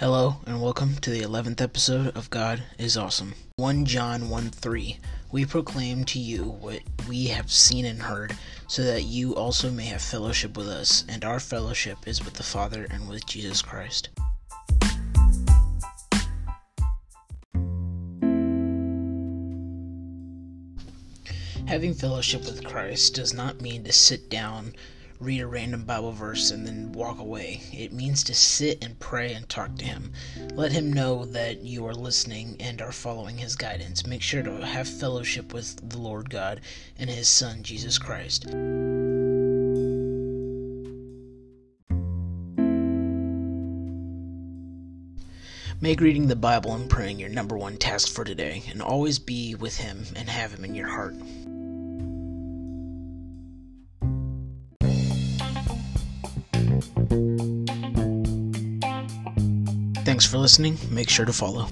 Hello, and welcome to the 11th episode of God is Awesome. 1 John 1 3. We proclaim to you what we have seen and heard, so that you also may have fellowship with us, and our fellowship is with the Father and with Jesus Christ. Having fellowship with Christ does not mean to sit down, read a random Bible verse, and then walk away. It means to sit and pray and talk to Him. Let Him know that you are listening and are following His guidance. Make sure to have fellowship with the Lord God and His Son, Jesus Christ. Make reading the Bible and praying your number one task for today, and always be with Him and have Him in your heart. Thanks for listening. Make sure to follow.